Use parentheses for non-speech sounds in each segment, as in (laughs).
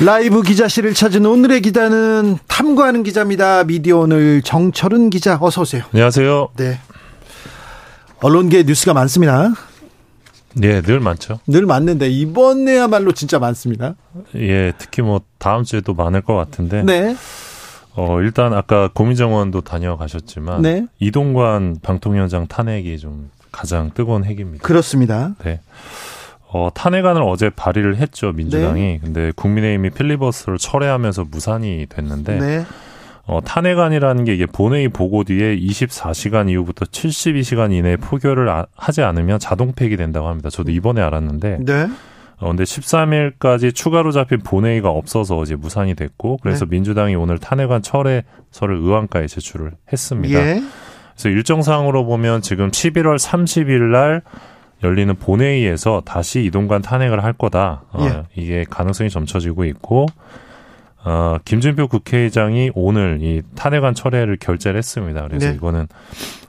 라이브 기자실을 찾은 오늘의 기자는 탐구하는 기자입니다. 미디어 오늘 정철은 기자 어서 오세요. 안녕하세요. 네. 언론계 뉴스가 많습니다. 예, 늘 많죠. 늘 많는데 이번에야말로 진짜 많습니다. 예, 특히 뭐 다음 주에도 많을 것 같은데. 네. 어, 일단 아까 고민정원도 다녀가셨지만 네. 이동관 방통위원장 탄핵이 좀 가장 뜨거운 핵입니다. 그렇습니다. 네. 어, 탄핵안을 어제 발의를 했죠, 민주당이. 네. 근데 국민의힘이 필리버스를 철회하면서 무산이 됐는데 네. 어, 탄핵안이라는 게 이게 본회의 보고 뒤에 24시간 이후부터 72시간 이내에 포결을 아, 하지 않으면 자동 폐기된다고 합니다. 저도 이번에 알았는데. 네. 어, 근데 13일까지 추가로 잡힌 본회의가 없어서 이제 무산이 됐고, 그래서 네. 민주당이 오늘 탄핵안 철회서를 의원가에 제출을 했습니다. 예. 그래서 일정상으로 보면 지금 11월 30일 날 열리는 본회의에서 다시 이동관 탄핵을 할 거다. 어, 예. 이게 가능성이 점쳐지고 있고, 어, 김준표 국회의장이 오늘 이 탄핵안 철회를 결재를 했습니다. 그래서 네. 이거는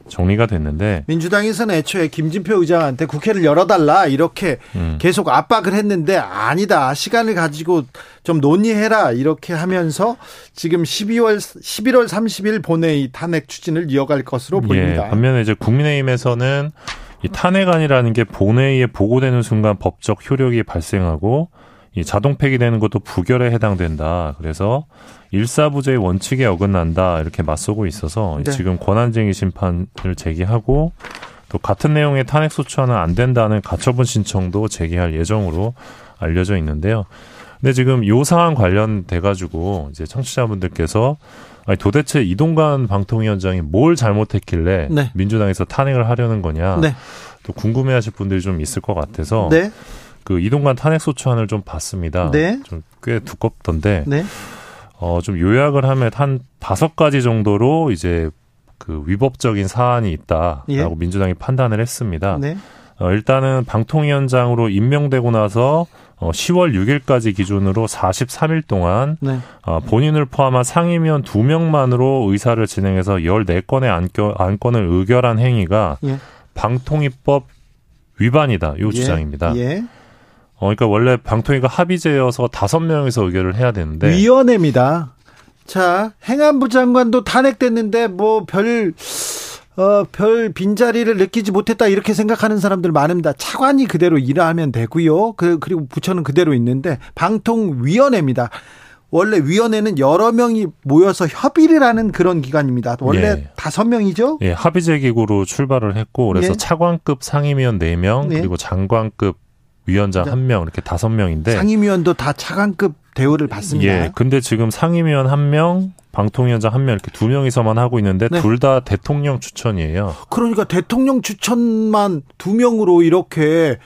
정리가 됐는데 민주당에서는 애초에 김진표 의장한테 국회를 열어달라 이렇게 음. 계속 압박을 했는데 아니다 시간을 가지고 좀 논의해라 이렇게 하면서 지금 12월 11월 30일 본회의 탄핵 추진을 이어갈 것으로 예, 보입니다. 예, 반면에 이제 국민의힘에서는 이 탄핵안이라는 게 본회의에 보고되는 순간 법적 효력이 발생하고 이 자동 폐기되는 것도 부결에 해당된다. 그래서 일사부재의 원칙에 어긋난다. 이렇게 맞서고 있어서 네. 지금 권한쟁의 심판을 제기하고 또 같은 내용의 탄핵 소추안은 안 된다는 가처분 신청도 제기할 예정으로 알려져 있는데요. 근데 지금 요 상황 관련돼 가지고 이제 청취자분들께서 아니 도대체 이동관 방통위원장이 뭘 잘못했길래 네. 민주당에서 탄핵을 하려는 거냐 네. 또 궁금해하실 분들이 좀 있을 것 같아서 네. 그 이동관 탄핵 소추안을 좀 봤습니다. 네. 좀꽤 두껍던데 네. 어좀 요약을 하면 한 다섯 가지 정도로 이제 그 위법적인 사안이 있다라고 예. 민주당이 판단을 했습니다. 네. 어, 일단은 방통위원장으로 임명되고 나서 어, 10월 6일까지 기준으로 43일 동안 네. 어, 본인을 포함한 상임위원 2명만으로 의사를 진행해서 14건의 안겨, 안건을 의결한 행위가 예. 방통위법 위반이다. 이 예. 주장입니다. 예. 어, 그러니까 원래 방통위가 합의제여서 다섯 명에서 의결을 해야 되는데 위원회입니다. 자, 행안부 장관도 탄핵됐는데 뭐 별 어, 별 빈자리를 느끼지 못했다 이렇게 생각하는 사람들 많습니다. 차관이 그대로 일하면 되고요. 그, 그리고 부처는 그대로 있는데 방통위원회입니다. 원래 위원회는 여러 명이 모여서 협의를 하는 그런 기관입니다. 원래 예. 다섯 예. 명이죠? 예, 합의제 기구로 출발을 했고 그래서 예. 차관급 상임위원 4명 예. 그리고 장관급 위원장 1명 이렇게 다섯 명인데 상임위원도 다 차관급 대우를 받습니다. 예. 근데 지금 상임위원 1명, 방통위원장 한 명 이렇게 두 명이서만 하고 있는데 네. 둘다 대통령 추천이에요. 그러니까 대통령 추천만 두 명으로 이렇게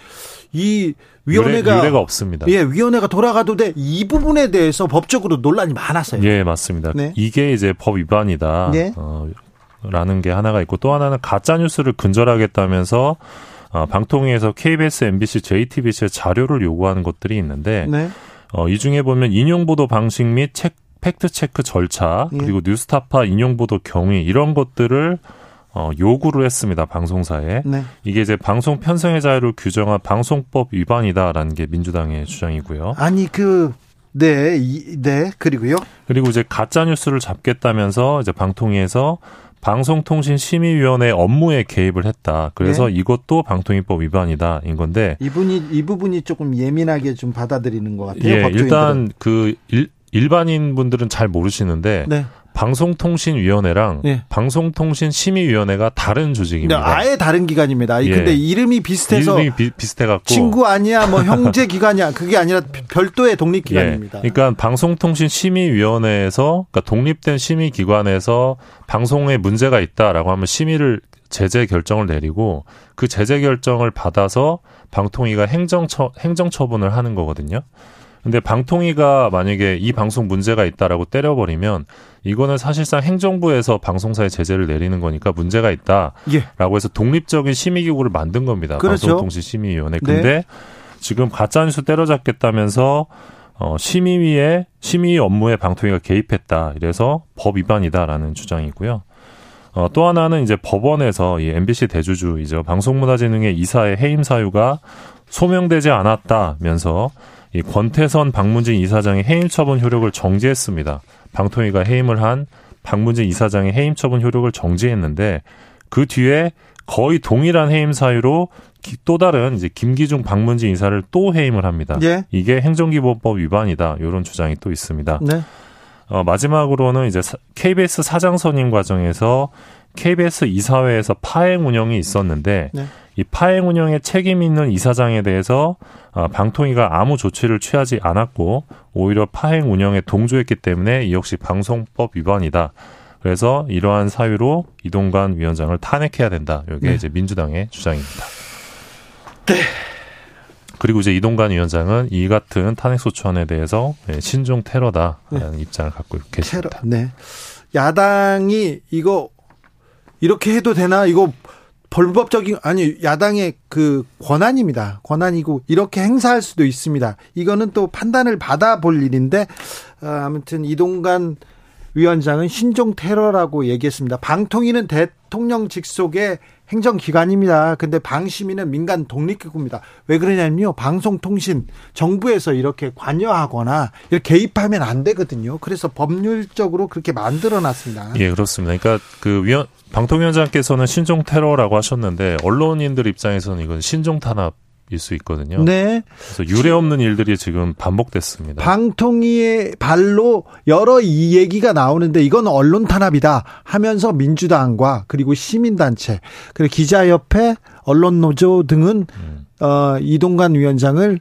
이 위원회가 유례, 가 없습니다. 예, 위원회가 돌아가도 돼. 이 부분에 대해서 법적으로 논란이 많았어요. 예, 맞습니다. 네. 이게 이제 법 위반이다. 네. 어, 라는 게 하나가 있고 또 하나는 가짜 뉴스를 근절하겠다면서 어, 방통위에서 KBS, MBC, JTBC의 자료를 요구하는 것들이 있는데 네. 어, 이 중에 보면 인용 보도 방식 및 책, 팩트 체크 절차 예. 그리고 뉴스타파 인용 보도 경위 이런 것들을 어, 요구를 했습니다. 방송사에. 네. 이게 이제 방송 편성의 자유를 규정한 방송법 위반이다라는 게 민주당의 주장이고요. 아니 그 네, 이, 네, 그리고요. 그리고 이제 가짜 뉴스를 잡겠다면서 이제 방통위에서 방송통신심의위원회 업무에 개입을 했다. 그래서 네. 이것도 방통위법 위반이다 인 건데 이분이 이 부분이 조금 예민하게 좀 받아들이는 것 같아요. 예. 일단 그 일, 일반인 분들은 잘 모르시는데 네. 방송통신위원회랑 예. 방송통신심의위원회가 다른 조직입니다. 네, 아예 다른 기관입니다. 예. 근데 이름이 비슷해서 이름이 비, 비슷해갖고 친구 아니야, 뭐 (laughs) 형제 기관이야. 그게 아니라 별도의 독립 기관입니다. 예. 그러니까 방송통신심의위원회에서 그러니까 독립된 심의기관에서 방송에 문제가 있다라고 하면 심의를 제재 결정을 내리고 그 제재 결정을 받아서 방통위가 행정처 행정처분을 하는 거거든요. 근데 방통위가 만약에 이 방송 문제가 있다라고 때려버리면 이거는 사실상 행정부에서 방송사에 제재를 내리는 거니까 문제가 있다라고 예. 해서 독립적인 심의기구를 만든 겁니다. 그렇죠. 방송통신심의위원회. 네. 근데 지금 가짜뉴스 때려잡겠다면서 어, 심의위에 심의 업무에 방통위가 개입했다. 이래서 법 위반이다라는 주장이고요. 어, 또 하나는 이제 법원에서 이 MBC 대주주이죠 방송문화진흥회 이사의 해임 사유가 소명되지 않았다면서 이 권태선 박문진 이사장의 해임 처분 효력을 정지했습니다. 방통위가 해임을 한 박문진 이사장의 해임 처분 효력을 정지했는데 그 뒤에 거의 동일한 해임 사유로 기- 또 다른 이제 김기중 박문진 이사를 또 해임을 합니다. 예. 이게 행정기본법 위반이다. 이런 주장이 또 있습니다. 네. 어, 마지막으로는 이제 사- KBS 사장 선임 과정에서 KBS 이사회에서 파행 운영이 있었는데 네. 이 파행 운영에 책임 있는 이사장에 대해서 어, 방통위가 아무 조치를 취하지 않았고 오히려 파행 운영에 동조했기 때문에 이 역시 방송법 위반이다. 그래서 이러한 사유로 이동관 위원장을 탄핵해야 된다. 이게 네. 이제 민주당의 주장입니다. 그리고 이제 이동관 위원장은 이 같은 탄핵 소추안에 대해서 예, 신종 테러다라는 입장을 갖고 테러. 계십니다. 네. 야당이 이거 이렇게 해도 되나? 이거 불법적인 아니 야당의 그 권한입니다. 권한이고 이렇게 행사할 수도 있습니다. 이거는 또 판단을 받아볼 일인데 어, 아무튼 이동관 위원장은 신종 테러라고 얘기했습니다. 방통위는 대통령 직속의 행정기관입니다. 근데 방심위는 민간 독립기구입니다. 왜 그러냐면요. 방송통신 정부에서 이렇게 관여하거나 이렇게 개입하면 안 되거든요. 그래서 법률적으로 그렇게 만들어 놨습니다. 예, 그렇습니다. 그러니까 그 위원 방통위원장께서는 신종 테러라고 하셨는데 언론인들 입장에서는 이건 신종 탄압 일수 있거든요. 네. 그래서 유례 없는 일들이 지금 반복됐습니다. 방통위의 발로 여러 이 얘기가 나오는데 이건 언론 탄압이다 하면서 민주당과 그리고 시민단체 그리고 기자협회 언론노조 등은 음. 어, 이동관 위원장을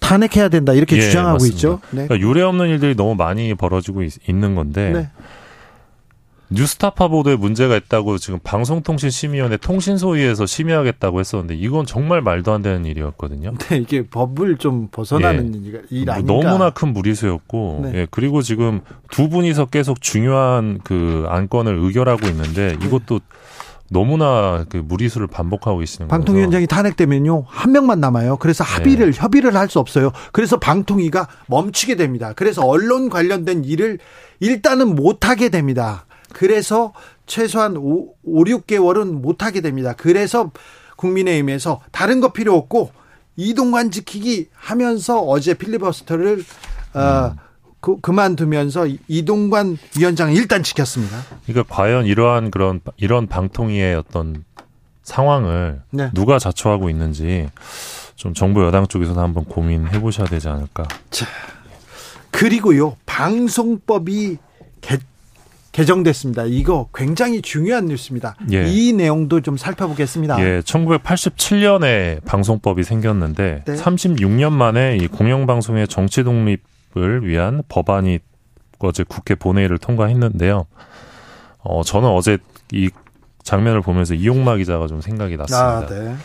탄핵해야 된다 이렇게 예, 주장하고 맞습니다. 있죠. 네. 그러니까 유례 없는 일들이 너무 많이 벌어지고 있, 는 건데 네. 뉴스타파 보도에 문제가 있다고 지금 방송통신심의위원회 통신소위에서 심의하겠다고 했었는데 이건 정말 말도 안 되는 일이었거든요. 네, 이게 법을 좀 벗어나는 일, 일뭐 아닌가. 너무나 큰 무리수였고, 네. 예, 그리고 지금 두 분이서 계속 중요한 그 안건을 의결하고 있는데 이것도 너무나 그 무리수를 반복하고 계시는 거예요. 방통위원장이 탄핵되면요 한 명만 남아요. 그래서 네. 합의를 협의를 할 수 없어요. 그래서 방통위가 멈추게 됩니다. 그래서 언론 관련된 일을 일단은 못 하게 됩니다. 그래서 최소한 5, 5 6개월은 못 하게 됩니다. 그래서 국민의힘에서 다른 거 필요 없고 이동관 지키기 하면서 어제 필리버스터를 어, 그, 그만두면서 이동관 위원장을 일단 지켰습니다. 그러니까 과연 이러한 그런 이런 방통위의 어떤 상황을 네. 누가 자초하고 있는지 좀 정부 여당 쪽에서도 한번 고민해 보셔야 되지 않을까. 그리고요 방송법이 개, 개정됐습니다. 이거 굉장히 중요한 뉴스입니다. 예. 이 내용도 좀 살펴보겠습니다. 예, 1987년에 방송법이 생겼는데 네. 36년 만에 이 공영방송의 정치 독립을 위한 법안이 어제 국회 본회의를 통과했는데요. 어, 저는 어제 이 장면을 보면서 이용마 기자가 좀 생각이 났습니다. 아, 네.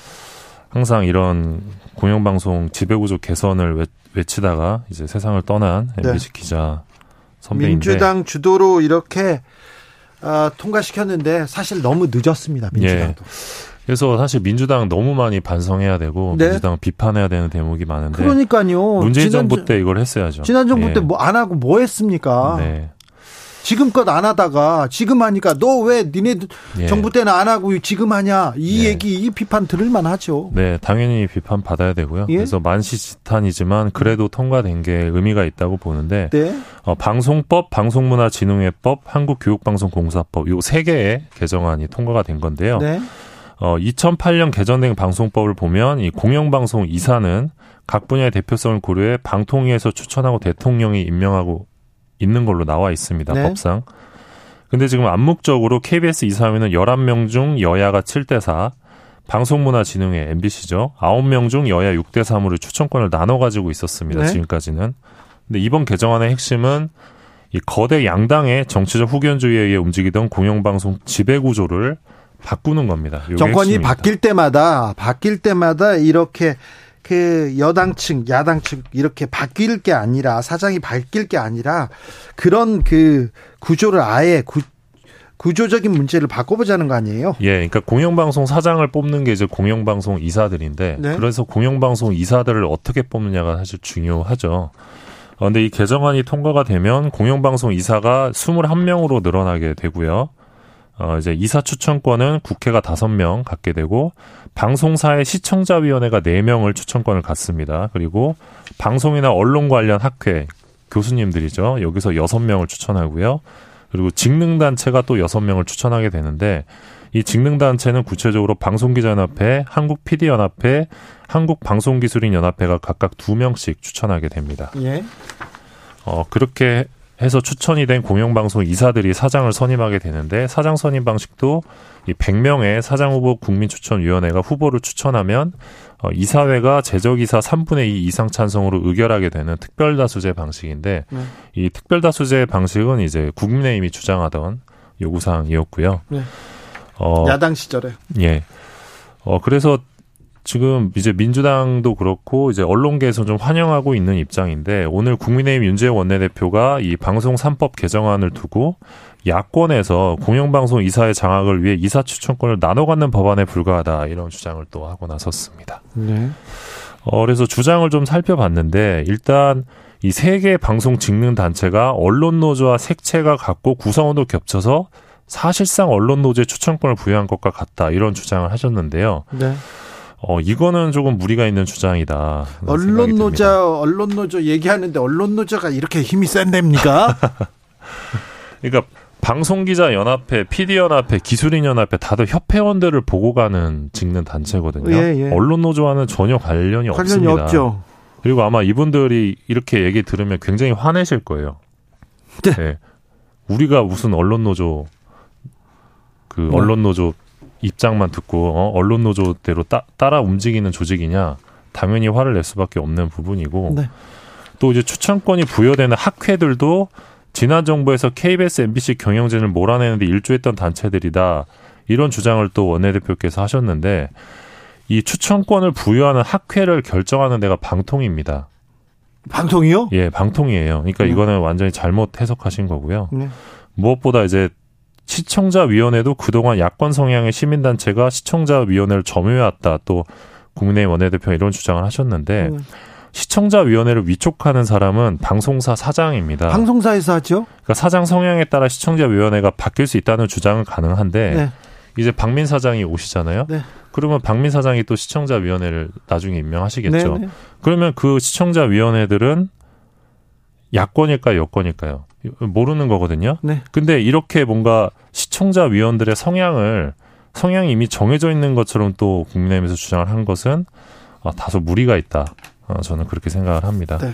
항상 이런 공영방송 지배구조 개선을 외, 외치다가 이제 세상을 떠난 네. MBC 기자 선배인데 민주당 주도로 이렇게 아, 통과시켰는데 사실 너무 늦었습니다. 민주당도. 그래서 사실 민주당 너무 많이 반성해야 되고 네. 민주당 비판해야 되는 대목이 많은데 그러니까요. 문재인 지난, 정부 때 이걸 했어야죠. 지난 정부 예. 때뭐 안 하고 뭐 했습니까? 네. 지금껏 안 하다가 지금 하니까 너 왜 니네 예. 정부 때는 안 하고 지금 하냐 이 예. 얘기 이 비판 들을만 하죠. 네, 당연히 비판 받아야 되고요. 예? 그래서 만시지탄이지만 그래도 통과된 게 의미가 있다고 보는데 네. 어, 방송법, 방송문화진흥회법, 한국교육방송공사법 요 세 개의 개정안이 통과가 된 건데요. 네. 어, 2008년 개정된 방송법을 보면 이 공영방송 이사는 각 분야의 대표성을 고려해 방통위에서 추천하고 대통령이 임명하고 있는 걸로 나와 있습니다. 네. 법상. 근데 지금 암묵적으로 KBS 이사회는 11명 중 여야가 7대 4, 방송문화진흥회 MBC죠. 9명 중 여야 6대 3으로 추천권을 나눠 가지고 있었습니다. 네. 지금까지는. 근데 이번 개정안의 핵심은 이 거대 양당의 정치적 후견주의에 의해 움직이던 공영방송 지배 구조를 바꾸는 겁니다. 정권이 핵심입니다. 바뀔 때마다 바뀔 때마다 이렇게 그 여당층, 야당층 이렇게 바뀔 게 아니라 사장이 바뀔 게 아니라 그런 그 구조를 아예 구, 구조적인 문제를 바꿔보자는 거 아니에요? 예, 그러니까 공영방송 사장을 뽑는 게 이제 공영방송 이사들인데 네? 그래서 공영방송 이사들을 어떻게 뽑느냐가 사실 중요하죠. 그런데 이 개정안이 통과가 되면 공영방송 이사가 21명으로 늘어나게 되고요. 어, 이제 이사 추천권은 국회가 다섯 명 갖게 되고 방송사의 시청자위원회가 네 명을 추천권을 갖습니다. 그리고 방송이나 언론 관련 학회 교수님들이죠. 여기서 여섯 명을 추천하고요. 그리고 직능단체가 또 여섯 명을 추천하게 되는데 이 직능단체는 구체적으로 방송기자연합회, 한국PD연합회, 한국방송기술인연합회가 각각 두 명씩 추천하게 됩니다. 예. 어, 그렇게 해서 추천이 된 공영방송 이사들이 사장을 선임하게 되는데 사장 선임 방식도 이 100명의 사장 후보 국민 추천 위원회가 후보를 추천하면 어, 이사회가 제적 이사 3분의 2 이상 찬성으로 의결하게 되는 특별 다수제 방식인데 네. 이 특별 다수제 방식은 이제 국민의힘이 주장하던 요구 사항이었고요. 네. 어, 야당 시절에. 예. 어, 그래서 지금 이제 민주당도 그렇고 이제 언론계에서 좀 환영하고 있는 입장인데 오늘 국민의힘 윤재영 원내대표가 이 방송 3법 개정안을 두고 야권에서 공영방송 이사의 장악을 위해 이사 추천권을 나눠 갖는 법안에 불과하다 이런 주장을 또 하고 나섰습니다. 네. 어, 그래서 주장을 좀 살펴봤는데 일단 이 세 개 방송 직능 단체가 언론 노조와 색채가 같고 구성원도 겹쳐서 사실상 언론 노조에 추천권을 부여한 것과 같다 이런 주장을 하셨는데요. 네. 어, 이거는 조금 무리가 있는 주장이다. 언론 노조, 언론 노조 얘기하는데 언론 노조가 이렇게 힘이 센답니까? (laughs) 그러니까 방송기자 연합회, PD 연합회, 기술인 연합회 다들 협회원들을 보고 가는 직는 단체거든요. 예, 예. 언론 노조와는 전혀 관련이, 관련이 없습니다. 없죠. 그리고 아마 이분들이 이렇게 얘기 들으면 굉장히 화내실 거예요. 네. 네. 우리가 무슨 언론 노조 그 네. 언론 노조 입장만 듣고 어, 언론 노조대로 따, 따라 움직이는 조직이냐 당연히 화를 낼 수밖에 없는 부분이고 네. 또 이제 추천권이 부여되는 학회들도 지난 정부에서 KBS, MBC 경영진을 몰아내는데 일조했던 단체들이다 이런 주장을 또 원내대표께서 하셨는데 이 추천권을 부여하는 학회를 결정하는 데가 방통입니다. 방통이요? 예, 방통이에요. 그러니까 네. 이거는 완전히 잘못 해석하신 거고요. 네. 무엇보다 이제 시청자위원회도 그동안 야권 성향의 시민단체가 시청자위원회를 점유해왔다. 또 국민의힘 원내대표 이런 주장을 하셨는데 음. 시청자위원회를 위촉하는 사람은 방송사 사장입니다. 방송사에서 하죠? 그러니까 사장 성향에 따라 시청자위원회가 바뀔 수 있다는 주장은 가능한데 네. 이제 박민 사장이 오시잖아요. 네. 그러면 박민 사장이 또 시청자위원회를 나중에 임명하시겠죠. 네, 네. 그러면 그 시청자위원회들은 야권일까요, 여권일까요? 모르는 거거든요. 네. 근데 이렇게 뭔가 시청자 위원들의 성향을 성향이 이미 정해져 있는 것처럼 또 국민의힘에서 주장을 한 것은 아, 다소 무리가 있다. 어, 저는 그렇게 생각을 합니다. 네.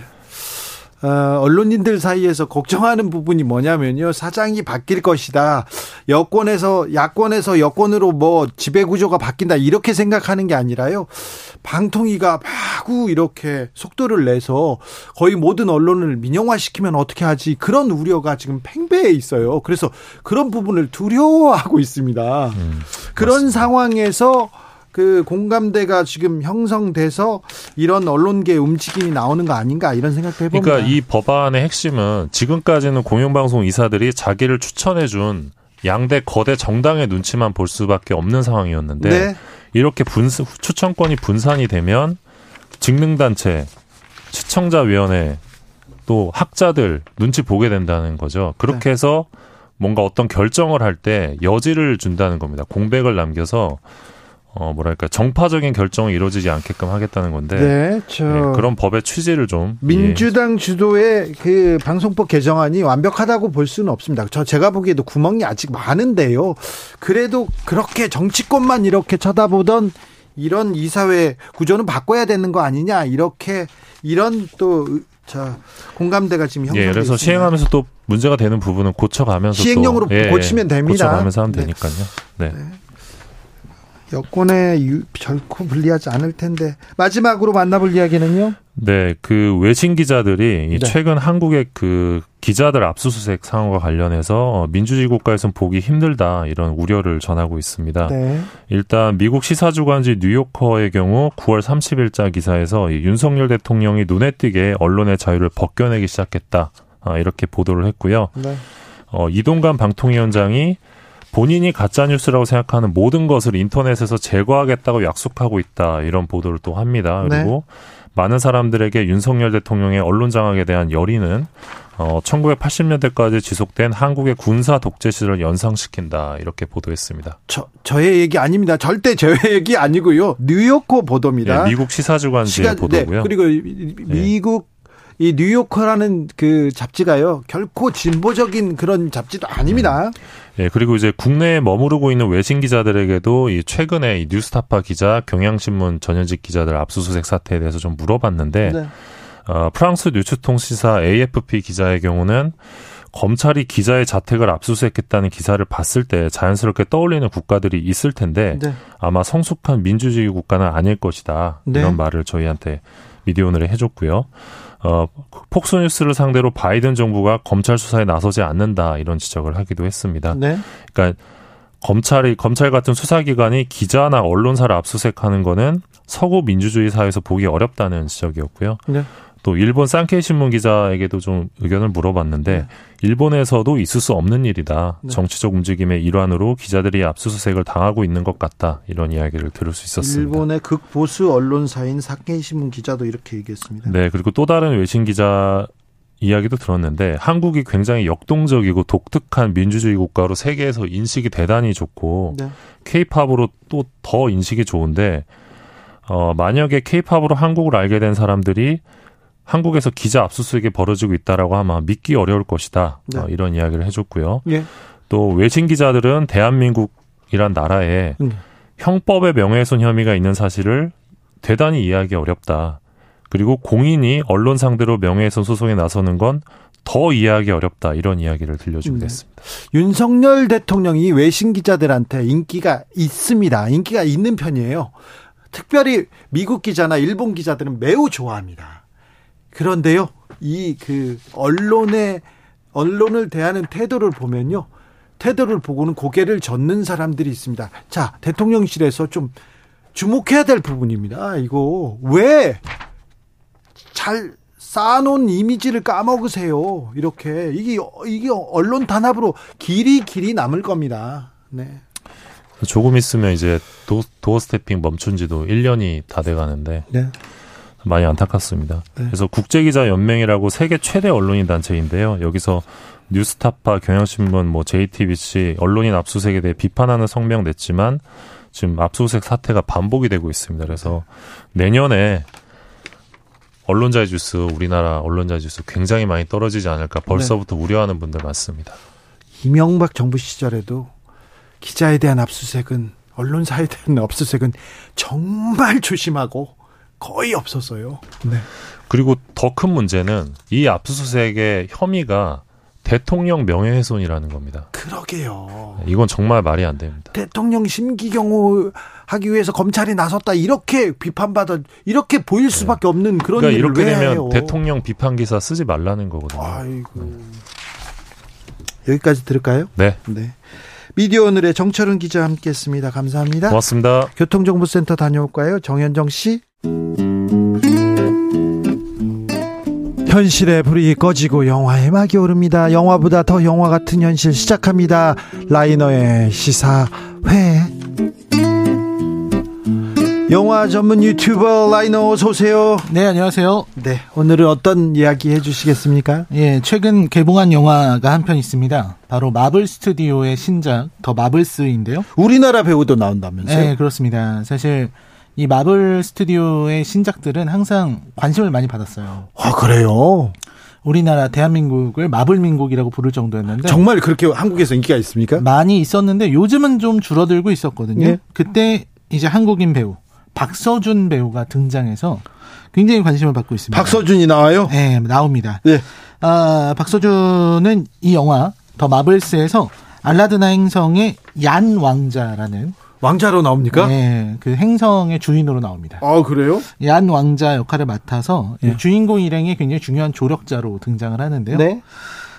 어, 언론인들 사이에서 걱정하는 부분이 뭐냐면요. 사장이 바뀔 것이다. 여권에서, 야권에서 여권으로 뭐 지배 구조가 바뀐다. 이렇게 생각하는 게 아니라요. 방통위가 마구 이렇게 속도를 내서 거의 모든 언론을 민영화시키면 어떻게 하지. 그런 우려가 지금 팽배해 있어요. 그래서 그런 부분을 두려워하고 있습니다. 음, 그런 상황에서 그 공감대가 지금 형성돼서 이런 언론계 움직임이 나오는 거 아닌가 이런 생각도 해봅니다. 그러니까 이 법안의 핵심은 지금까지는 공영방송 이사들이 자기를 추천해준 양대 거대 정당의 눈치만 볼 수밖에 없는 상황이었는데 네. 이렇게 분 추천권이 분산이 되면 직능단체, 시청자위원회 또 학자들 눈치 보게 된다는 거죠. 그렇게 네. 해서 뭔가 어떤 결정을 할 때 여지를 준다는 겁니다. 공백을 남겨서 어 뭐랄까 정파적인 결정이 이루어지지 않게끔 하겠다는 건데 네, 저 예, 그런 법의 취지를 좀 민주당 예. 주도의 그 방송법 개정안이 완벽하다고 볼 수는 없습니다. 저 제가 보기에도 구멍이 아직 많은데요. 그래도 그렇게 정치권만 이렇게 쳐다보던 이런 이사회 구조는 바꿔야 되는 거 아니냐 이렇게 이런 또 자, 공감대가 지금 형성돼 예, 그래서 있습니다. 시행하면서 또 문제가 되는 부분은 고쳐가면서 시행령으로 또, 예, 고치면 됩니다. 고쳐가면서 하면 네. 되니까요. 네. 여권에 유- 결코 불리하지 않을 텐데 마지막으로 만나볼 이야기는요. 네, 그 외신 기자들이 이 네. 최근 한국의 그 기자들 압수수색 상황과 관련해서 어, 민주주의 국가에선 보기 힘들다 이런 우려를 전하고 있습니다. 네. 일단 미국 시사주간지 뉴요커의 경우 9월 30일자 기사에서 이 윤석열 대통령이 눈에 띄게 언론의 자유를 벗겨내기 시작했다. 아, 이렇게 보도를 했고요. 네. 어, 이동관 방통위원장이 본인이 가짜 뉴스라고 생각하는 모든 것을 인터넷에서 제거하겠다고 약속하고 있다 이런 보도를 또 합니다. 그리고 많은 사람들에게 윤석열 대통령의 언론 장악에 대한 열의는 어, 1980년대까지 지속된 한국의 군사 독재 시절을 연상시킨다 이렇게 보도했습니다. 저 저의 얘기 아닙니다. 절대 저의 얘기 아니고요. 뉴요커 보도입니다. 예, 미국 시사주간지의 시간- 보도고요. 네, 그리고 이- 이- 미국 이 뉴요커라는 그 잡지가요. 결코 진보적인 그런 잡지도 아닙니다. 예, 그리고 이제 국내에 머무르고 있는 외신 기자들에게도 이 최근에 이 뉴스타파 기자, 경향신문 전현직 기자들 압수수색 사태에 대해서 좀 물어봤는데 네. 어, 프랑스 뉴스통신사 AFP 기자의 경우는 검찰이 기자의 자택을 압수수색했다는 기사를 봤을 때 자연스럽게 떠올리는 국가들이 있을 텐데 네. 아마 성숙한 민주주의 국가는 아닐 것이다 네. 이런 말을 저희한테 미디어 오늘에 해줬고요. 어, 폭스뉴스를 상대로 바이든 정부가 검찰 수사에 나서지 않는다 이런 지적을 하기도 했습니다. 네. 그러니까 검찰이 검찰 같은 수사기관이 기자나 언론사를 압수수색하는 거는 서구 민주주의 사회에서 보기 어렵다는 지적이었고요. 네. 또 일본 산케이 신문 기자에게도 좀 의견을 물어봤는데 네. 일본에서도 있을 수 없는 일이다. 네. 정치적 움직임의 일환으로 기자들이 압수수색을 당하고 있는 것 같다. 이런 이야기를 들을 수 있었습니다. 일본의 극보수 언론사인 사케이 신문 기자도 이렇게 얘기했습니다. 네, 그리고 또 다른 외신 기자 이야기도 들었는데 한국이 굉장히 역동적이고 독특한 민주주의 국가로 세계에서 인식이 대단히 좋고 네. 케이팝으로 또더 인식이 좋은데 어 만약에 케이팝으로 한국을 알게 된 사람들이 한국에서 기자 압수수색이 벌어지고 있다라고 하면 믿기 어려울 것이다. 네. 어, 이런 이야기를 해줬고요. 예. 또 외신 기자들은 대한민국이란 나라에 음. 형법의 명예훼손 혐의가 있는 사실을 대단히 이해하기 어렵다. 그리고 공인이 언론 상대로 명예훼손 소송에 나서는 건 더 이해하기 어렵다. 이런 이야기를 들려주게 네. 됐습니다. 윤석열 대통령이 외신 기자들한테 인기가 있습니다. 인기가 있는 편이에요. 특별히 미국 기자나 일본 기자들은 매우 좋아합니다. 그런데요, 이 그 언론의 언론을 대하는 태도를 보면요, 태도를 보고는 고개를 젓는 사람들이 있습니다. 자, 대통령실에서 좀 주목해야 될 부분입니다. 이거 왜 잘 쌓아놓은 이미지를 까먹으세요. 이렇게 이게 이게 언론 단합으로 길이 길이 남을 겁니다. 네. 조금 있으면 이제 도, 도어 스태핑 멈춘 지도 1년이 다 돼 가는데 네. 많이 안타깝습니다. 네. 그래서 국제기자연맹이라고 세계 최대 언론인 단체인데요. 여기서 뉴스타파, 경향신문, 뭐 JTBC 언론인 압수수색에 대해 비판하는 성명 냈지만 지금 압수수색 사태가 반복이 되고 있습니다. 그래서 내년에 언론자의 주스 우리나라 언론자의 주스 굉장히 많이 떨어지지 않을까 벌써부터 우려하는 분들 많습니다. 이명박 정부 시절에도 기자에 대한 압수색은 언론사에 대한 압수색은 정말 조심하고 거의 없었어요. 네. 그리고 더 큰 문제는 이 압수수색의 혐의가 대통령 명예훼손이라는 겁니다. 그러게요. 이건 정말 말이 안 됩니다. 대통령 심기경호 하기 위해서 검찰이 나섰다 이렇게 비판받아 이렇게 보일 수밖에 없는 그런 그러니까 일을 이렇게 왜 되면 해요? 대통령 비판 기사 쓰지 말라는 거거든요. 아이고 여기까지 들을까요? 네, 네. 미디어 오늘의 정철은 기자 함께했습니다. 감사합니다. 고맙습니다. 교통정보센터 다녀올까요? 정현정 씨. 현실의 불이 꺼지고 영화의 막이 오릅니다. 영화보다 더 영화 같은 현실 시작합니다. 라이너의 시사회. 영화 전문 유튜버 라이너 어서 오세요. 네, 안녕하세요. 네, 오늘은 어떤 이야기 해주시겠습니까? 예, 최근 개봉한 영화가 한 편 있습니다. 바로 마블 스튜디오의 신작, 더 마블스인데요. 우리나라 배우도 나온다면서요? 네, 그렇습니다. 사실 이 마블 스튜디오의 신작들은 항상 관심을 많이 받았어요. 아 그래요? 우리나라 대한민국을 마블민국이라고 부를 정도였는데 정말 그렇게 한국에서 인기가 있습니까? 많이 있었는데 요즘은 좀 줄어들고 있었거든요. 네. 그때 이제 한국인 배우 박서준 배우가 등장해서 굉장히 관심을 받고 있습니다. 박서준이 나와요? 네, 나옵니다. 네. 아, 박서준은 이 영화 더 마블스에서 알라드나 행성의 얀 왕자라는 왕자로 나옵니까? 네, 그 행성의 주인으로 나옵니다. 아, 그래요? 얀 왕자 역할을 맡아서 예. 주인공 일행의 굉장히 중요한 조력자로 등장을 하는데요. 네.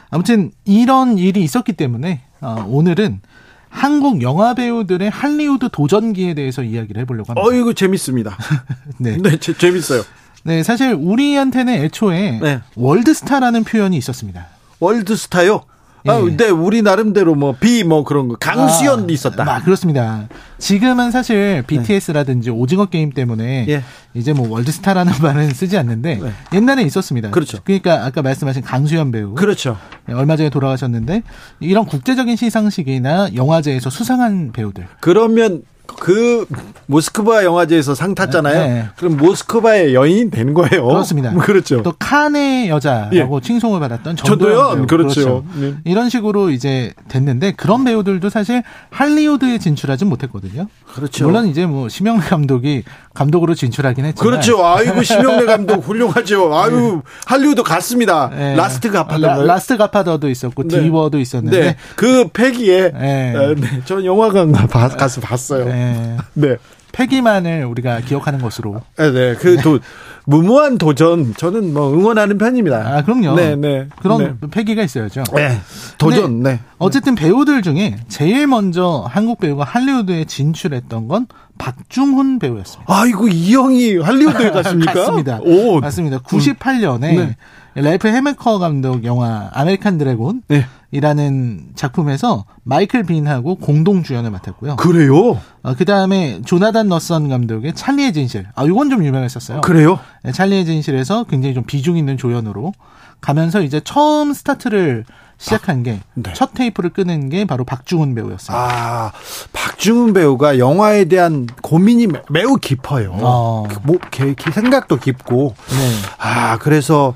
아무튼 이런 일이 있었기 때문에 어, 오늘은 한국 영화 배우들의 할리우드 도전기에 대해서 이야기를 해보려고 합니다. 어이구, 재밌습니다. (laughs) 네. 네, 재, 재밌어요. 네, 사실 우리한테는 애초에 네. 월드스타라는 표현이 있었습니다. 월드스타요? 아, 예. 네, 우리 나름대로 뭐, 비, 뭐 그런 거. 강수연 아, 있었다. 아, 그렇습니다. 지금은 사실 BTS라든지 오징어 게임 때문에 예. 이제 뭐 월드스타라는 (laughs) 말은 쓰지 않는데 네. 옛날에 있었습니다. 그렇죠. 그러니까 아까 말씀하신 강수현 배우 그렇죠. 네, 얼마 전에 돌아가셨는데 이런 국제적인 시상식이나 영화제에서 수상한 배우들 그러면 그 모스크바 영화제에서 상 탔잖아요. 네, 네. 그럼 모스크바의 여인이 되는 거예요. 그렇습니다. (laughs) 그렇죠. 또 칸의 여자라고 칭송을 받았던 전도연, 전도연 배우. 그렇죠. 네. 이런 식으로 이제 됐는데 그런 배우들도 사실 할리우드에 진출하지 못했거든요. 그렇죠. 물론 이제 뭐 심형래 감독이 감독으로 진출하긴 했지만 그렇죠. 아이고 심형래 감독 (laughs) 훌륭하죠. 아유 할리우드 갔습니다. 예. 라스트 갓파더. 라, 라스트 가파더도 있었고 네. 디워도 있었는데 네. 그 패기에 예. 어, 네. 전 영화관 가- 봐- 가서 봤어요. 네. 예, 네. 패기만을 우리가 기억하는 것으로 네, 네. 그 도, 무모한 도전 저는 뭐 응원하는 편입니다. 아 그럼요. 네, 네. 그런 패기가 있어야죠. 네. 네. 도전. 네. 어쨌든 배우들 중에 제일 먼저 한국 배우가 할리우드에 진출했던 건 박중훈 배우였습니다. 아이고 이 형이 할리우드에 (laughs) 갔습니까? 맞습니다. 오. 맞습니다. 98년에 네. 랄프 헤메커 감독 영화 아메리칸 드래곤 네. 이라는 작품에서 마이클 빈하고 공동 주연을 맡았고요. 그래요? 어, 그 다음에 조나단 너선 감독의 찰리의 진실. 아, 이건 좀 유명했었어요. 그래요? 네, 찰리의 진실에서 굉장히 좀 비중 있는 조연으로 가면서 이제 처음 스타트를 시작한 게 첫 네. 테이프를 끄는 게 바로 박중훈 배우였습니다. 아, 박중훈 배우가 영화에 대한 고민이 매- 매우 깊어요. 어. 그 뭐, 개- 개- 생각도 깊고. 네. 아, 그래서,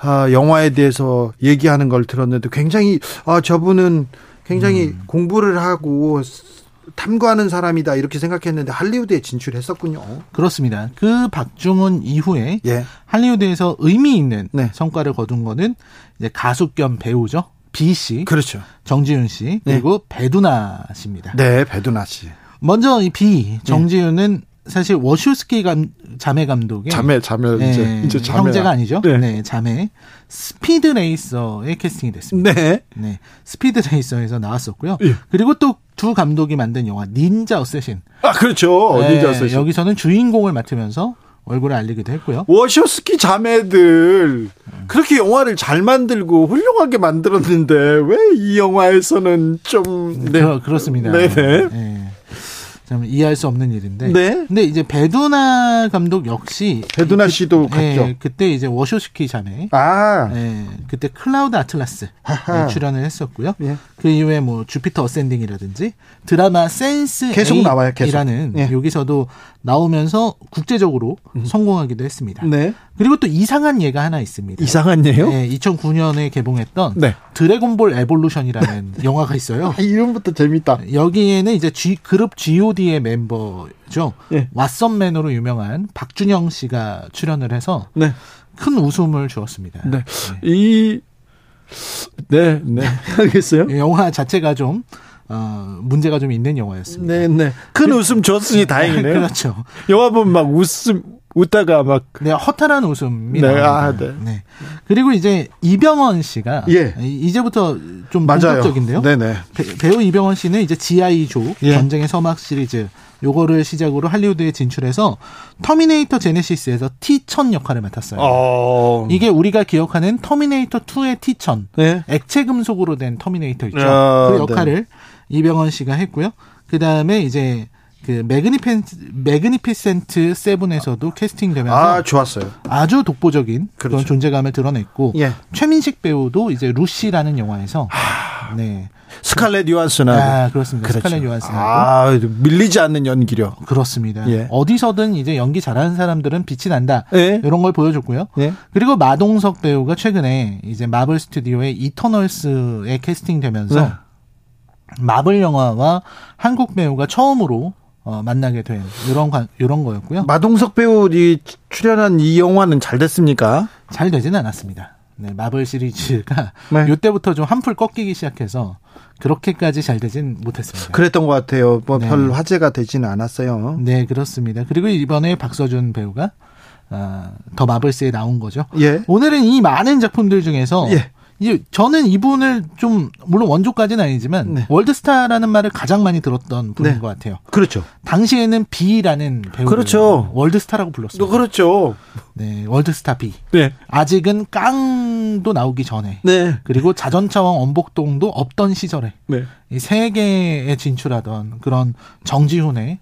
아, 영화에 대해서 얘기하는 걸 들었는데 굉장히, 아, 저분은 굉장히 음. 공부를 하고 탐구하는 사람이다 이렇게 생각했는데 할리우드에 진출했었군요. 그렇습니다. 그 박중훈 이후에 예. 할리우드에서 의미 있는 네. 성과를 거둔 거는 이제 가수 겸 배우죠. 비 씨, 그렇죠. 정지윤 씨, 그리고 배두나 씨입니다. 네, 배두나 씨. 먼저 이 비, 정지윤은 사실 워쇼스키 감, 자매 감독의 자매, 자매, 네, 이제, 이제 자매. 형제가 아니죠. 네. 네. 자매. 스피드 레이서에 캐스팅이 됐습니다. 네. 네. 스피드 레이서에서 나왔었고요. 예. 그리고 또 두 감독이 만든 영화 닌자 어쌔신. 아, 그렇죠. 네, 닌자 어쌔신. 여기서는 주인공을 맡으면서 얼굴을 알리기도 했고요. 워쇼스키 자매들 그렇게 영화를 잘 만들고 훌륭하게 만들었는데 왜 이 영화에서는 좀 네. 그렇, 그렇습니다. 네네. 네. 참 이해할 수 없는 일인데. 네. 근데 이제 배두나 감독 역시 배두나 그- 씨도 예, 갔죠. 그때 이제 워쇼스키 자매. 아 예, 그때 클라우드 아틀라스. 에 출연을 했었고요. 예. 그 이후에 뭐 주피터 어센딩이라든지 드라마 센스 계속 나와요, 계속. 이라는 예. 여기서도 나오면서 국제적으로 성공하기도 했습니다. 네. 그리고 또 이상한 예가 하나 있습니다. 이상한 예요? 예, 2009년에 개봉했던 네. 드래곤볼 에볼루션이라는 (laughs) 영화가 있어요. 아, 이름부터 재밌다. 여기에는 이제 G, 그룹 G.O.D의 멤버죠. 예. 와썹맨으로 유명한 박준형 씨가 출연을 해서 네. 큰 웃음을 주었습니다. 네. 이 네, 네. (laughs) 알겠어요? 예, 영화 자체가 좀 어, 문제가 좀 있는 영화였습니다. 네, 네. 큰 웃음 줬으니 다행이네요. 그렇죠. 영화 보면 막 웃음 웃다가 막 네, 허탈한 웃음이 네. 아, 네. 네. 그리고 이제 이병헌 씨가 예. 이- 이제부터 좀. 본격적인데요. 네, 네. 배- 배우 이병헌 씨는 이제 G.I.조 예. 전쟁의 서막 시리즈 요거를 시작으로 할리우드에 진출해서 터미네이터 제네시스에서 T1000 역할을 맡았어요. 어. 이게 우리가 기억하는 터미네이터 2의 T1000 네. 액체 금속으로 된 터미네이터 있죠. 아, 그 역할을 이병헌 씨가 했고요. 그 다음에 이제 그 매그니펜트 매그니피센트 세븐에서도 캐스팅 되면서 아, 좋았어요. 아주 독보적인 그런 그렇죠. 존재감을 드러냈고 예. 최민식 배우도 이제 루시라는 영화에서 네. 스칼렛 요한슨하고 아, 그렇습니다. 스칼렛 요한슨하고 아, 밀리지 않는 연기력. 그렇습니다. 예. 어디서든 이제 연기 잘하는 사람들은 빛이 난다. 예. 이런 걸 보여줬고요. 예. 그리고 마동석 배우가 최근에 이제 마블 스튜디오의 이터널스에 캐스팅되면서 네. 마블 영화와 한국 배우가 처음으로 어, 만나게 된 이런 관- 이런 거였고요. 마동석 배우이 출연한 이 영화는 잘 됐습니까? 잘 되지는 않았습니다. 네, 마블 시리즈가 (laughs) 네. 이때부터 좀 한풀 꺾이기 시작해서 그렇게까지 잘 되진 못했습니다. 그랬던 것 같아요. 뭐 네. 별 화제가 되지는 않았어요. 네, 그렇습니다. 그리고 이번에 박서준 배우가 아, 더 마블스에 나온 거죠. 예. 오늘은 이 많은 작품들 중에서 예. 이제 저는 이분을 좀 물론 원조까지는 아니지만 네. 월드스타라는 말을 가장 많이 들었던 분인 네. 것 같아요. 그렇죠. 당시에는 B라는 배우 그렇죠. 월드스타라고 불렀어요. 그렇죠. 네, 월드스타 B. 네. 아직은 깡도 나오기 전에 네. 그리고 자전차왕 엄복동도 없던 시절에 네. 이 세계에 진출하던 그런 정지훈의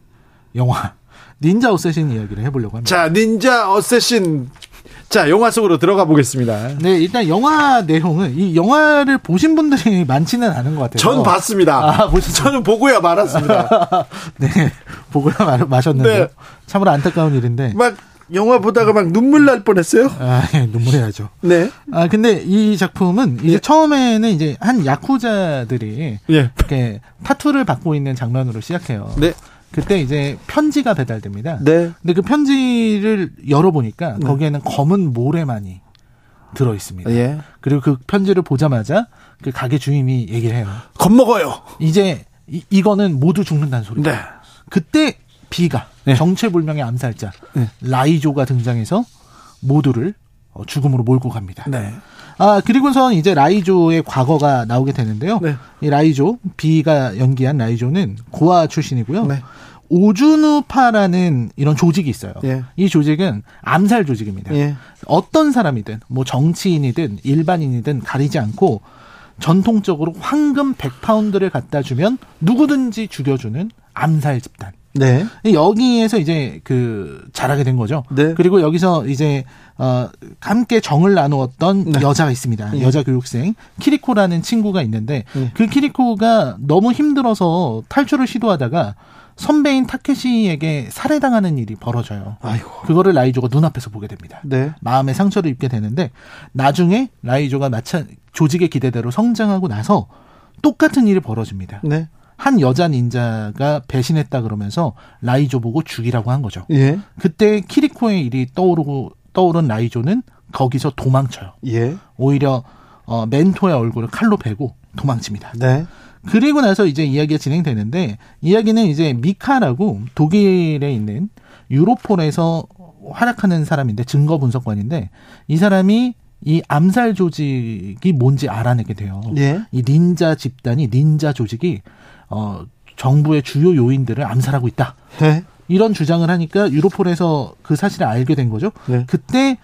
영화 (laughs) 닌자 어쌔신 이야기를 해보려고 합니다. 자, 닌자 어쌔신. 자, 영화 속으로 들어가 보겠습니다. 네, 일단 영화 내용은 이 영화를 보신 분들이 (laughs) 많지는 않은 것 같아요. 전 봤습니다. 아, 보셨어요? 저는 보고야 말았습니다. (laughs) 네, 보고야 마- 마셨는데 네. 참으로 안타까운 일인데. 막 영화 보다가 막 눈물 날 뻔했어요. 아, 예, 눈물이 나죠. 네. 아, 근데 이 작품은 이제 예. 처음에는 이제 한 야쿠자들이 예. 이렇게 타투를 받고 있는 장면으로 시작해요. 네. 그때 이제 편지가 배달됩니다. 네. 근데 그 편지를 열어보니까 거기에는 검은 모래만이 들어 있습니다. 예. 그리고 그 편지를 보자마자 그 가게 주인이 얘기를 해요. 겁먹어요. 이제 이, 이거는 모두 죽는다는 소리. 네. 그때 비가 네. 정체불명의 암살자 네. 라이조가 등장해서 모두를 어, 죽음으로 몰고 갑니다. 네. 아 그리고선 이제 라이조의 과거가 나오게 되는데요. 네. 이 라이조 비가 연기한 라이조는 고아 출신이고요. 네. 오주누파라는 이런 조직이 있어요. 예. 이 조직은 암살 조직입니다. 예. 어떤 사람이든 뭐 정치인이든 일반인이든 가리지 않고 전통적으로 황금 100파운드를 갖다 주면 누구든지 죽여주는 암살 집단. 네. 여기에서 이제 그 자라게 된 거죠. 네. 그리고 여기서 이제 어 함께 정을 나누었던 네. 여자가 있습니다. 예. 여자 교육생 키리코라는 친구가 있는데 예. 그 키리코가 너무 힘들어서 탈출을 시도하다가 선배인 타케시에게 살해당하는 일이 벌어져요. 아이고. 그거를 라이조가 눈앞에서 보게 됩니다. 네. 마음의 상처를 입게 되는데 나중에 라이조가 마찬 조직의 기대대로 성장하고 나서 똑같은 일이 벌어집니다. 네. 한 여자 닌자가 배신했다 그러면서 라이조 보고 죽이라고 한 거죠. 예. 그때 키리코의 일이 떠오르고 떠오른 라이조는 거기서 도망쳐요. 예. 오히려 어, 멘토의 얼굴을 칼로 베고 도망칩니다. 네. 그리고 나서 이제 이야기가 진행되는데 이야기는 이제 미카라고 독일에 있는 유로폴에서 활약하는 사람인데 증거 분석관인데 이 사람이 이 암살 조직이 뭔지 알아내게 돼요. 예. 이 닌자 집단이 닌자 조직이 어 정부의 주요 요인들을 암살하고 있다. 네. 이런 주장을 하니까 유로폴에서 그 사실을 알게 된 거죠. 네. 그때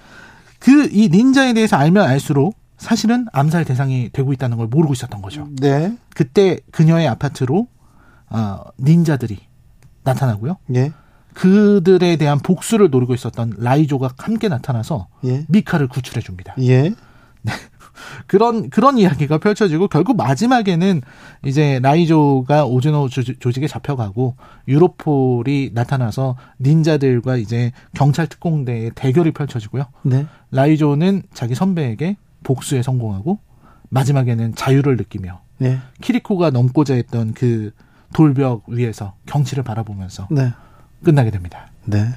그 이 닌자에 대해서 알면 알수록 사실은 암살 대상이 되고 있다는 걸 모르고 있었던 거죠. 네. 그때 그녀의 아파트로 어, 닌자들이 나타나고요. 예. 그들에 대한 복수를 노리고 있었던 라이조가 함께 나타나서 예. 미카를 구출해 줍니다. 예. (laughs) 그런 그런 이야기가 펼쳐지고 결국 마지막에는 이제 라이조가 오즈노 조- 조직에 잡혀가고 유로폴이 나타나서 닌자들과 이제 경찰 특공대의 대결이 펼쳐지고요. 네. 라이조는 자기 선배에게 복수에 성공하고 마지막에는 자유를 느끼며 네. 키리코가 넘고자 했던 그 돌벽 위에서 경치를 바라보면서 네. 끝나게 됩니다. 네.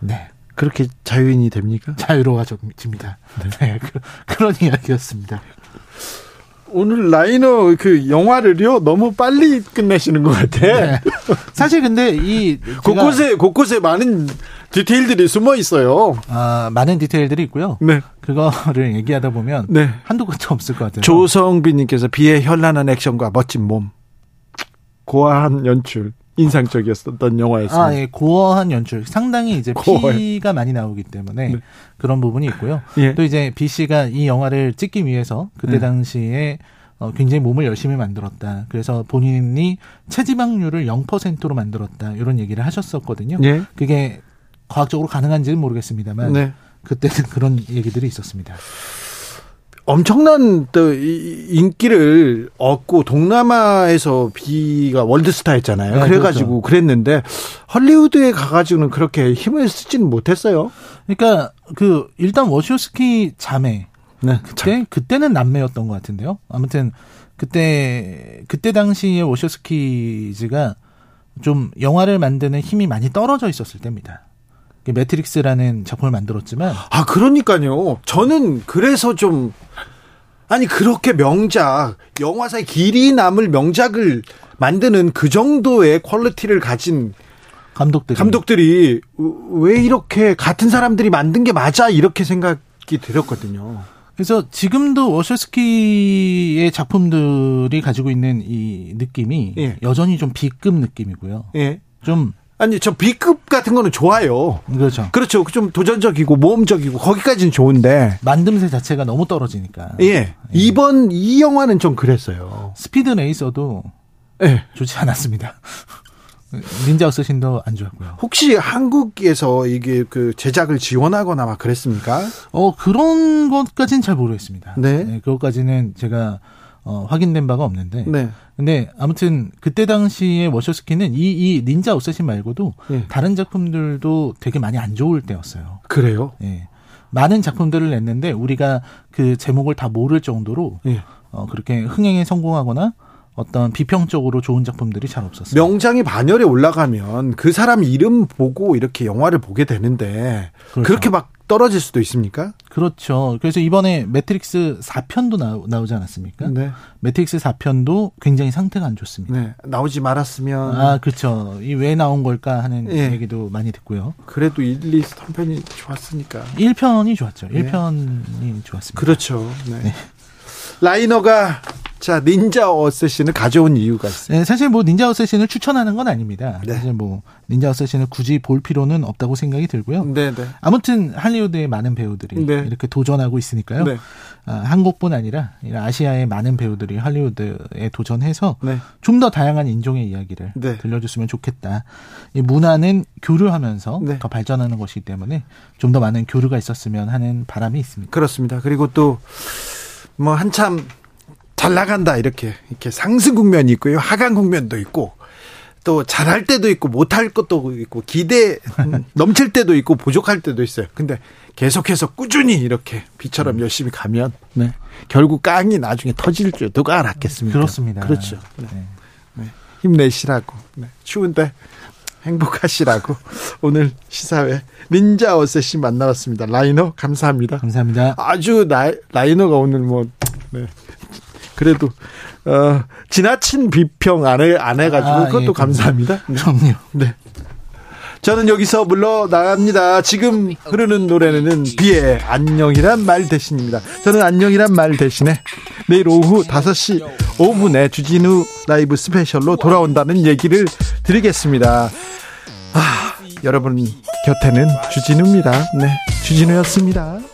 네. 그렇게 자유인이 됩니까? 자유로워집니다. 네. 그, 그런 이야기였습니다. 오늘 라이너 그 영화를요 너무 빨리 끝내시는 것 같아. 네. 사실 근데 이 곳곳에 곳곳에 많은 디테일들이 숨어 있어요. 아, 많은 디테일들이 있고요. 네. 그거를 얘기하다 보면 네. 한두 끝도 없을 것 같아요. 조성빈님께서 비의 현란한 액션과 멋진 몸, 고아한 연출, 인상적이었던 영화였습니다. 아, 예, 고어한 연출. 상당히 이제 고어요. 피가 많이 나오기 때문에 네. 그런 부분이 있고요. 예. 또 이제 B 씨가 이 영화를 찍기 위해서 그때 네. 당시에 어, 굉장히 몸을 열심히 만들었다. 그래서 본인이 체지방률을 0%로 만들었다. 이런 얘기를 하셨었거든요. 예. 그게 과학적으로 가능한지는 모르겠습니다만 네. 그때는 그런 얘기들이 있었습니다. 엄청난 또 이- 인기를 얻고 동남아에서 비가 월드스타였잖아요. 네, 그래가지고 그랬는데 헐리우드에 가가지고는 그렇게 힘을 쓰지는 못했어요. 그러니까 그 일단 워쇼스키 자매 네. 그때 그때는 남매였던 것 같은데요. 아무튼 그때 그때 당시에 워셔스키즈가 좀 영화를 만드는 힘이 많이 떨어져 있었을 때입니다. 매트릭스라는 작품을 만들었지만 아 그러니까요. 저는 그래서 좀 아니 그렇게 명작 영화사에 길이 남을 명작을 만드는 그 정도의 퀄리티를 가진 감독들이 감독들이 왜 이렇게 같은 사람들이 만든 게 맞나 이렇게 생각이 들었거든요. 그래서 지금도 워쇼스키의 작품들이 가지고 있는 이 느낌이 예. 여전히 좀 B급 느낌이고요. 예. 좀 아니 저 B급 같은 거는 좋아요. 그렇죠. 그렇죠. 좀 도전적이고 모험적이고 거기까지는 좋은데 만듦새 자체가 너무 떨어지니까. 예. 이번 이 영화는 좀 그랬어요. 스피드 레이서도 예. 좋지 않았습니다. (laughs) 닌자 어쌔신도 안 좋았고요. 혹시 한국에서 이게 그 제작을 지원하거나 막 그랬습니까? 어 그런 것까지는 잘 모르겠습니다. 네. 그것까지는 제가 어, 확인된 바가 없는데. 네. 근데 아무튼 그때 당시에 워셔스키는 이, 이 닌자 어쌔신 말고도 예. 다른 작품들도 되게 많이 안 좋을 때였어요. 그래요? 예. 많은 작품들을 냈는데 우리가 그 제목을 다 모를 정도로 예. 어, 그렇게 흥행에 성공하거나 어떤 비평적으로 좋은 작품들이 잘 없었어요. 명장이 반열에 올라가면 그 사람 이름 보고 이렇게 영화를 보게 되는데 그렇죠. 그렇게 막 떨어질 수도 있습니까? 그렇죠. 그래서 이번에 매트릭스 4편도 나오, 나오지 않았습니까? 네. 매트릭스 4편도 굉장히 상태가 안 좋습니다. 네. 나오지 말았으면 아, 그렇죠. 이 왜 나온 걸까 하는 예. 얘기도 많이 듣고요. 그래도 1, 2, 3편이 좋았으니까. 1편이 좋았죠. 네. 1편이 좋았습니다. 그렇죠. 네. 라이너가 자 닌자 어쌔신을 가져온 이유가 있어요. 네, 사실 뭐 닌자 어쌔신을 추천하는 건 아닙니다. 네. 사실 뭐 닌자 어쌔신을 굳이 볼 필요는 없다고 생각이 들고요. 네, 네. 아무튼 할리우드의 많은 배우들이 네. 이렇게 도전하고 있으니까요. 네. 아, 한국뿐 아니라 아시아의 많은 배우들이 할리우드에 도전해서 네. 좀더 다양한 인종의 이야기를 네. 들려줬으면 좋겠다. 이 문화는 교류하면서 네. 더 발전하는 것이기 때문에 좀 더 많은 교류가 있었으면 하는 바람이 있습니다. 그렇습니다. 그리고 또 뭐 한참 잘 나간다 이렇게 이렇게 상승 국면이 있고요. 하강 국면도 있고 또 잘할 때도 있고 못할 것도 있고 기대 음, (laughs) 넘칠 때도 있고 부족할 때도 있어요. 근데 계속해서 꾸준히 이렇게 비처럼 열심히 가면 네. 결국 깡이 나중에 터질 줄 누가 알았겠습니까? 그렇습니다. 그렇죠. 네. 네. 힘내시라고. 네. 추운데 행복하시라고 (laughs) 오늘 시사회 닌자 어쌔신 만나봤습니다. 라이너 감사합니다. 감사합니다. 아주 라, 라이너가 오늘 뭐 네. 그래도 어, 지나친 비평 안, 해, 안 해가지고 아, 그것도 예, 감사합니다. 네. 그럼요. 네. 저는 여기서 물러나갑니다. 지금 흐르는 노래는 비의 안녕이란 말 대신입니다. 저는 안녕이란 말 대신에 내일 오후 5시 5분에 주진우 라이브 스페셜로 돌아온다는 얘기를 드리겠습니다. 아, 여러분 곁에는 주진우입니다. 네, 주진우였습니다.